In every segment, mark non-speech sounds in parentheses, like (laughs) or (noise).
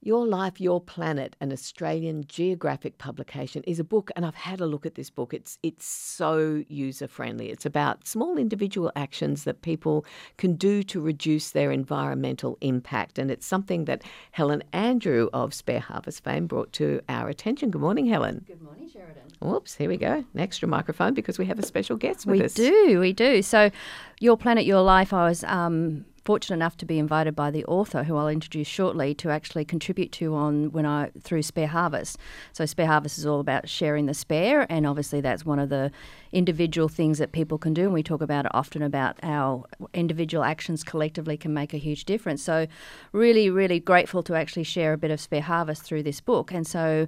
Your Life, Your Planet, an Australian geographic publication, is a book, and I've had a look at this book. It's it's so user friendly. It's about small individual actions that people can do to reduce their environmental impact, and it's something that Helen Andrew of Spare Harvest fame brought to our attention. Good morning, Helen. Good morning, Sheridan. Whoops, here we go. An extra microphone because we have a special guest with we us. We do, we do. So, Your Planet, Your Life, I was um, fortunate enough to be invited by the author, who I'll introduce shortly, to actually contribute to on when I through Spare Harvest. So Spare Harvest is all about sharing the spare, and obviously that's one of the individual things that people can do. And we talk about it often about our individual actions collectively can make a huge difference. So really, really grateful to actually share a bit of Spare Harvest through this book. And so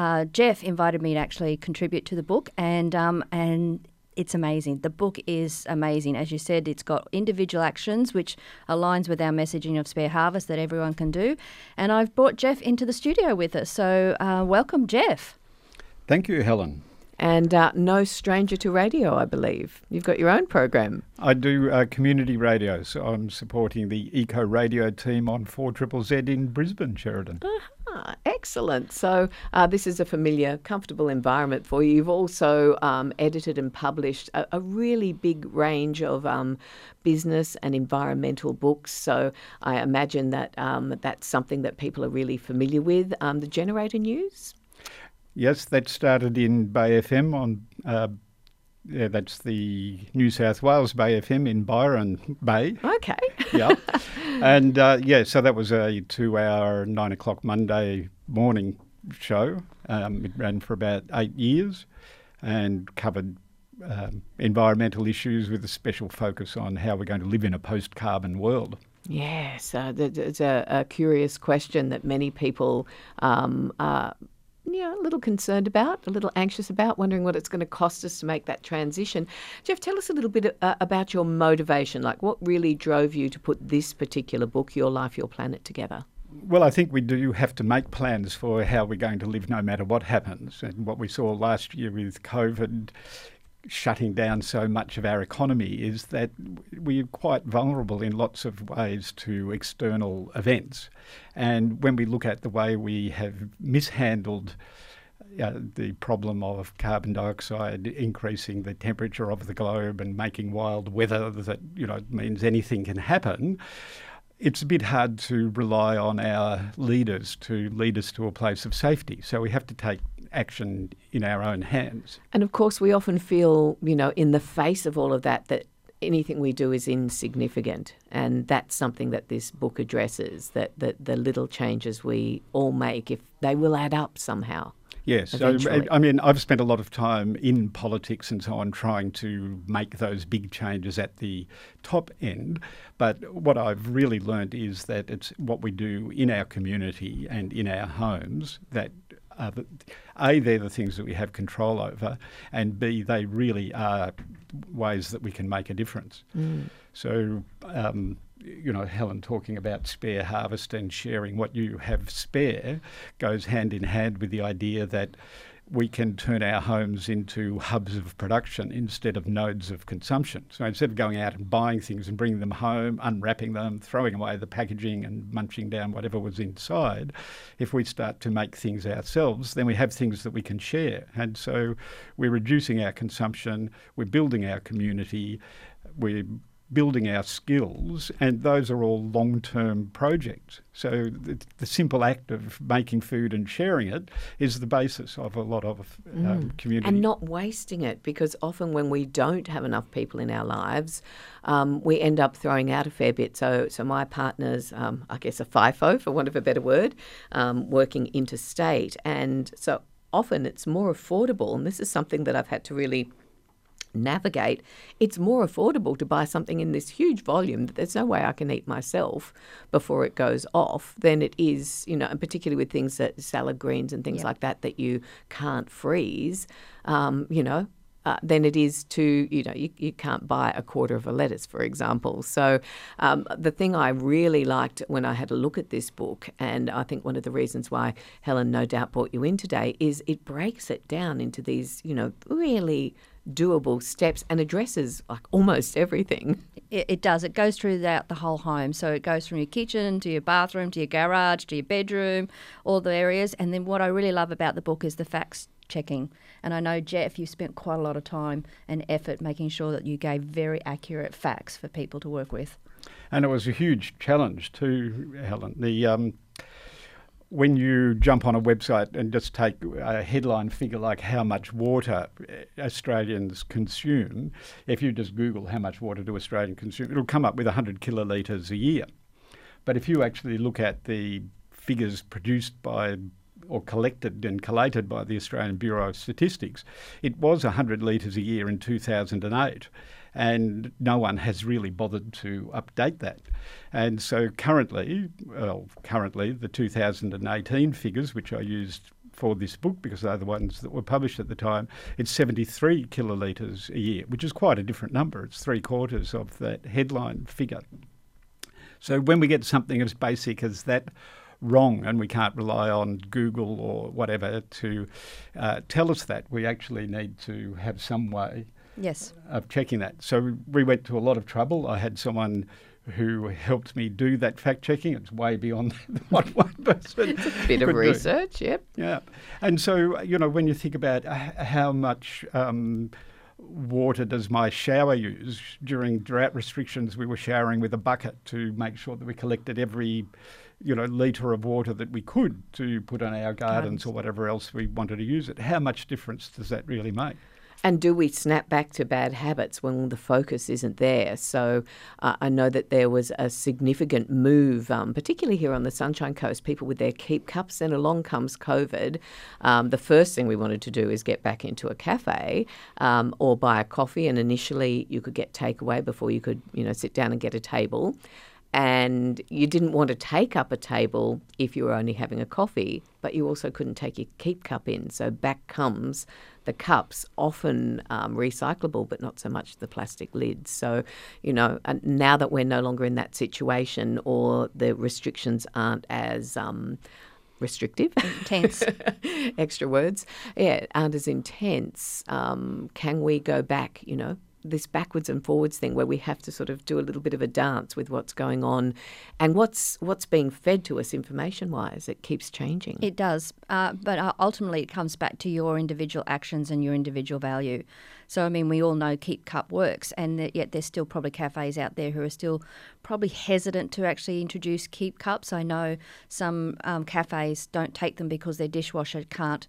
uh, Geoff invited me to actually contribute to the book, and um, and it's amazing. The book is amazing. As you said, it's got individual actions, which aligns with our messaging of Spare Harvest that everyone can do. And I've brought Geoff into the studio with us. So, uh, welcome, Geoff. Thank you, Helen. And uh, no stranger to radio, I believe. You've got your own program. I do uh, community radio, so I'm supporting the Eco Radio team on 4 Triple Z in Brisbane, Sheridan. Ah, excellent. So, uh, this is a familiar, comfortable environment for you. You've also um, edited and published a, a, really big range of um, business and environmental books. So, I imagine that um, that's something that people are really familiar with. Um, the Generator News? Yes, that started in Bay FM on. Uh, yeah, that's the New South Wales Bay FM in Byron Bay. Okay. (laughs) yeah. And uh, yeah, so that was a two hour, nine o'clock Monday morning show. Um, it ran for about eight years and covered um, environmental issues with a special focus on how we're going to live in a post carbon world. Yes, uh, it's a, a, curious question that many people um, are you know, a little concerned about, a little anxious about, wondering what it's going to cost us to make that transition. Geoff, tell us a little bit uh, about your motivation. Like, what really drove you to put this particular book, Your Life, Your Planet, together? Well, I think we do have to make plans for how we're going to live no matter what happens. And what we saw last year with COVID shutting down so much of our economy is that we're quite vulnerable in lots of ways to external events. And when we look at the way we have mishandled uh, the problem of carbon dioxide increasing the temperature of the globe and making wild weather that you know means anything can happen it's a bit hard to rely on our leaders to lead us to a place of safety. So we have to take action in our own hands. And of course, we often feel, you know, in the face of all of that, that anything we do is insignificant. And that's something that this book addresses that, that the little changes we all make, if they will add up somehow. Yes, so, I mean, I've spent a lot of time in politics and so on trying to make those big changes at the top end. But what I've really learned is that it's what we do in our community and in our homes that uh, a, they're the things that we have control over, and B, they really are ways that we can make a difference. Mm. So, um, you know, Helen talking about spare harvest and sharing what you have spare goes hand in hand with the idea that we can turn our homes into hubs of production instead of nodes of consumption. So instead of going out and buying things and bringing them home, unwrapping them, throwing away the packaging and munching down whatever was inside, if we start to make things ourselves, then we have things that we can share. And so we're reducing our consumption, we're building our community, we're building our skills, and those are all long term projects. So the, the, simple act of making food and sharing it is the basis of a lot of um, mm. community. And not wasting it, because often when we don't have enough people in our lives, um, we end up throwing out a fair bit. So, so my partner's, um, I guess, a FIFO, for want of a better word, um, working interstate. And so often it's more affordable, and this is something that I've had to really navigate, it's more affordable to buy something in this huge volume that there's no way I can eat myself before it goes off than it is, you know, and particularly with things that salad greens and things yep. like that that you can't freeze. Um, you know, uh, than it is to, you know, you, you can't buy a quarter of a lettuce, for example. So, um, the thing I really liked when I had a look at this book, and I think one of the reasons why Helen no doubt brought you in today, is it breaks it down into these, you know, really doable steps and addresses like almost everything. It, it, does. It goes through throughout the whole home. So it goes from your kitchen to your bathroom to your garage to your bedroom, all the areas. And then what I really love about the book is the facts checking. And I know, Geoff, you spent quite a lot of time and effort making sure that you gave very accurate facts for people to work with. And it was a huge challenge too, Helen. The um, when you jump on a website and just take a headline figure like how much water Australians consume, if you just Google how much water do Australians consume, it'll come up with 100 kilolitres a year. But if you actually look at the figures produced by or collected and collated by the Australian Bureau of Statistics, it was 100 litres a year in 2008 and no one has really bothered to update that. And so currently, well, currently the 2018 figures, which I used for this book because they're the ones that were published at the time, it's 73 kilolitres a year, which is quite a different number. It's three quarters of that headline figure. So when we get something as basic as that wrong and we can't rely on Google or whatever to uh, tell us that, we actually need to have some way yes. of checking that. So we went to a lot of trouble. I had someone who helped me do that fact checking. It's way beyond (laughs) what one person. It's a bit of research, do. yep. Yeah, and so you know when you think about how much. Um, water does my shower use. During drought restrictions we were showering with a bucket to make sure that we collected every you know litre of water that we could to put on our gardens, gardens or whatever else we wanted to use it. How much difference does that really make and do we snap back to bad habits when the focus isn't there? So uh, I know that there was a significant move, um, particularly here on the Sunshine Coast, people with their keep cups, and along comes COVID. Um, the first thing we wanted to do is get back into a cafe um, or buy a coffee, and initially you could get takeaway before you could, you know, sit down and get a table and you didn't want to take up a table if you were only having a coffee, but you also couldn't take your keep cup in. So back comes the cups, often um, recyclable, but not so much the plastic lids. So, you know, now that we're no longer in that situation or the restrictions aren't as um, restrictive, intense, (laughs) extra words, yeah, aren't as intense, um, can we go back, you know, this backwards and forwards thing where we have to sort of do a little bit of a dance with what's going on and what's what's being fed to us information wise it keeps changing. It does uh, but uh, ultimately it comes back to your individual actions and your individual value. So i mean we all know keep cup works and yet there's still probably cafes out there who are still probably hesitant to actually introduce keep cups. I know some um, cafes don't take them because their dishwasher can't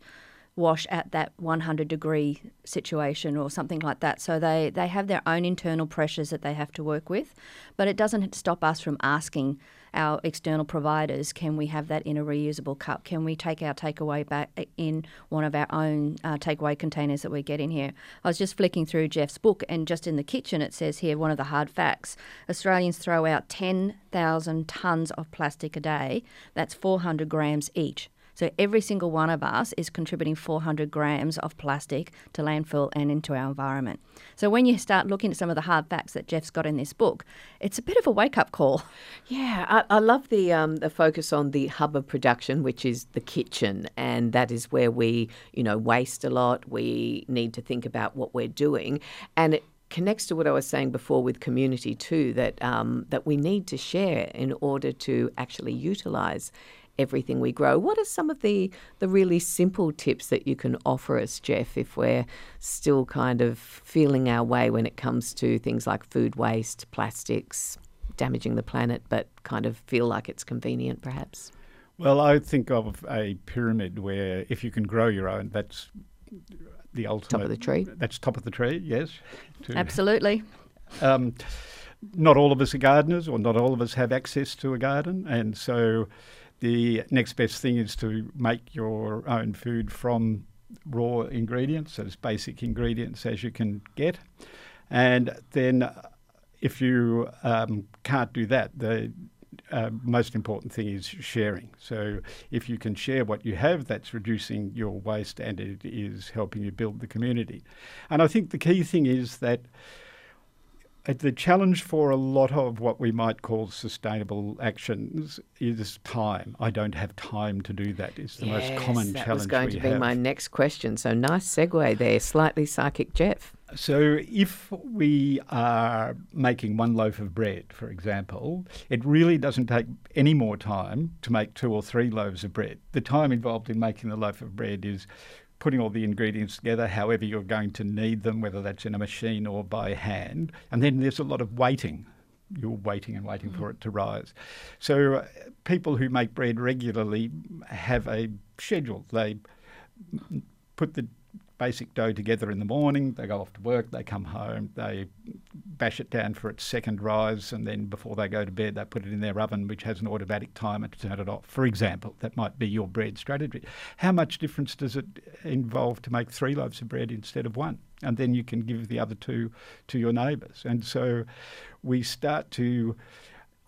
wash at that 100 degree situation or something like that. So they, they have their own internal pressures that they have to work with, but it doesn't stop us from asking our external providers can we have that in a reusable cup? Can we take our takeaway back in one of our own uh, takeaway containers that we get in here? I was just flicking through Geoff's book, and just in the kitchen, it says here one of the hard facts Australians throw out 10,000 tonnes of plastic a day. That's 400 grams each. So every single one of us is contributing 400 grams of plastic to landfill and into our environment. So when you start looking at some of the hard facts that Geoff's got in this book, it's a bit of a wake up call. (laughs) Yeah, I, I love the um, the focus on the hub of production, which is the kitchen, and that is where we you know waste a lot. We need to think about what we're doing, and it connects to what I was saying before with community too. That um, that we need to share in order to actually utilise everything we grow. What are some of the, the really simple tips that you can offer us, Geoff, if we're still kind of feeling our way when it comes to things like food waste, plastics, damaging the planet, but kind of feel like it's convenient perhaps? Well, I think of a pyramid where if you can grow your own, that's the ultimate. Top of the tree. That's top of the tree, yes. To, Absolutely. Um, not all of us are gardeners, or not all of us have access to a garden, and so the next best thing is to make your own food from raw ingredients, as basic ingredients as you can get. And then, if you um, can't do that, the uh, most important thing is sharing. So, if you can share what you have, that's reducing your waste and it is helping you build the community. And I think the key thing is that Uh, Uh, the challenge for a lot of what we might call sustainable actions is time. I don't have time to do that. Is the yes, most common that challenge was going to be have. my next question. So nice segue there, slightly psychic Geoff. So, if we are making one loaf of bread, for example, it really doesn't take any more time to make two or three loaves of bread. The time involved in making the loaf of bread is putting all the ingredients together, however you're going to knead them, whether that's in a machine or by hand. And then there's a lot of waiting. You're waiting and waiting for it to rise. So, uh, people who make bread regularly have a schedule. They put the basic dough together in the morning. They go off to work, they come home, they bash it down for its second rise, and then before they go to bed, they put it in their oven, which has an automatic timer to turn it off. For example, that might be your bread strategy. How much difference does it involve to make three loaves of bread instead of one? And then you can give the other two to your neighbours. And so we start to.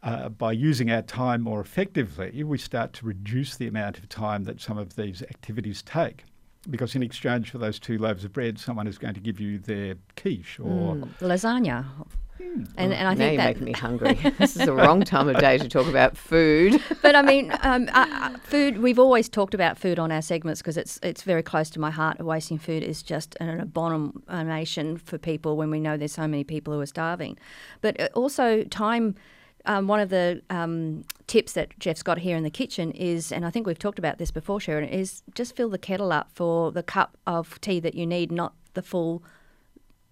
Uh, by using our time more effectively, we start to reduce the amount of time that some of these activities take because in exchange for those two loaves of bread, someone is going to give you their quiche or mm, lasagna. Mm. And, and I now think you're making me hungry. this is the wrong time of day to talk about food. (laughs) but I mean, um, uh, uh, food. We've always talked about food on our segments because it's it's very close to my heart. Wasting food is just an abomination for people when we know there's so many people who are starving. But uh, also time um, one of the um, tips that Geoff's got here in the kitchen is, and I think we've talked about this before, Sharon, is just fill the kettle up for the cup of tea that you need, not the full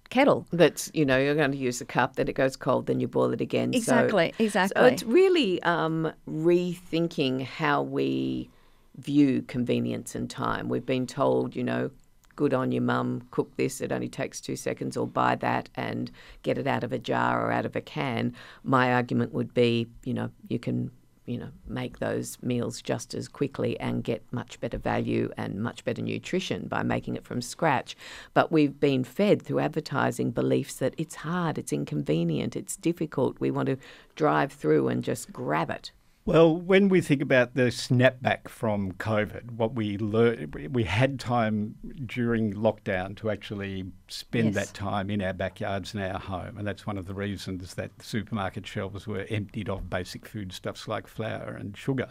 kettle. That's you know you're going to use the cup, then it goes cold, then you boil it again. Exactly, so, exactly. So it's really um, rethinking how we view convenience and time. We've been told, you know, good on your mum, cook this, it only takes two seconds, or buy that and get it out of a jar or out of a can. My argument would be, you know, you can you know, make those meals just as quickly and get much better value and much better nutrition by making it from scratch. But we've been fed through advertising beliefs that it's hard, it's inconvenient, it's difficult. We want to drive through and just grab it. Well, when we think about the snapback from COVID, what we learned, we had time during lockdown to actually spend yes. that time in our backyards and our home, and that's one of the reasons that the supermarket shelves were emptied of basic foodstuffs like flour and sugar,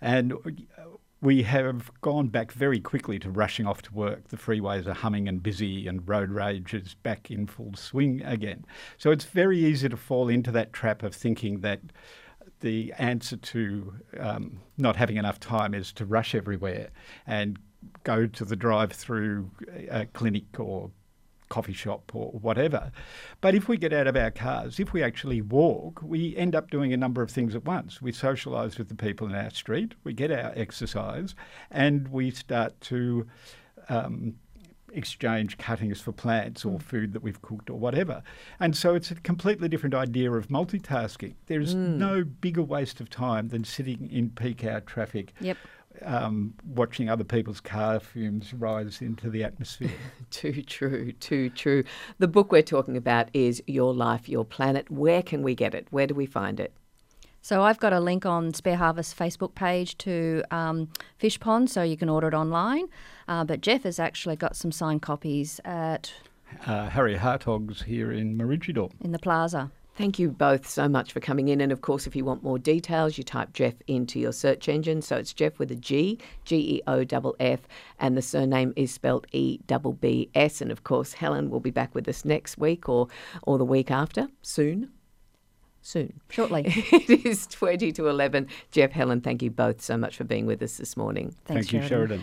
and. Uh, we have gone back very quickly to rushing off to work. The freeways are humming and busy, and road rage is back in full swing again. So it's very easy to fall into that trap of thinking that the answer to um, not having enough time is to rush everywhere and go to the drive-through uh, clinic or coffee shop or whatever. But if we get out of our cars, if we actually walk, we end up doing a number of things at once. We socialise with the people in our street, we get our exercise, and we start to um, exchange cuttings for plants or mm. food that we've cooked or whatever. And so it's a completely different idea of multitasking. There's mm. no bigger waste of time than sitting in peak hour traffic. Yep. Um, watching other people's car fumes rise into the atmosphere. (laughs) too true, too true. The book we're talking about is Your Life, Your Planet. Where can we get it? Where do we find it? So I've got a link on Spare Harvest Facebook page to um, Fishpond, so you can order it online. Uh, but Geoff has actually got some signed copies at uh, Harry Hartog's here in Maroochydore in the plaza. Thank you both so much for coming in. And of course, if you want more details, you type Geoff into your search engine. So it's Geoff with a G, G E O F F, and the surname is spelled E B B S. And of course, Helen will be back with us next week or, or the week after, soon soon. Shortly. (laughs) it is 20 to 11. Geoff, Helen, thank you both so much for being with us this morning. Thanks, thank you, Sheridan.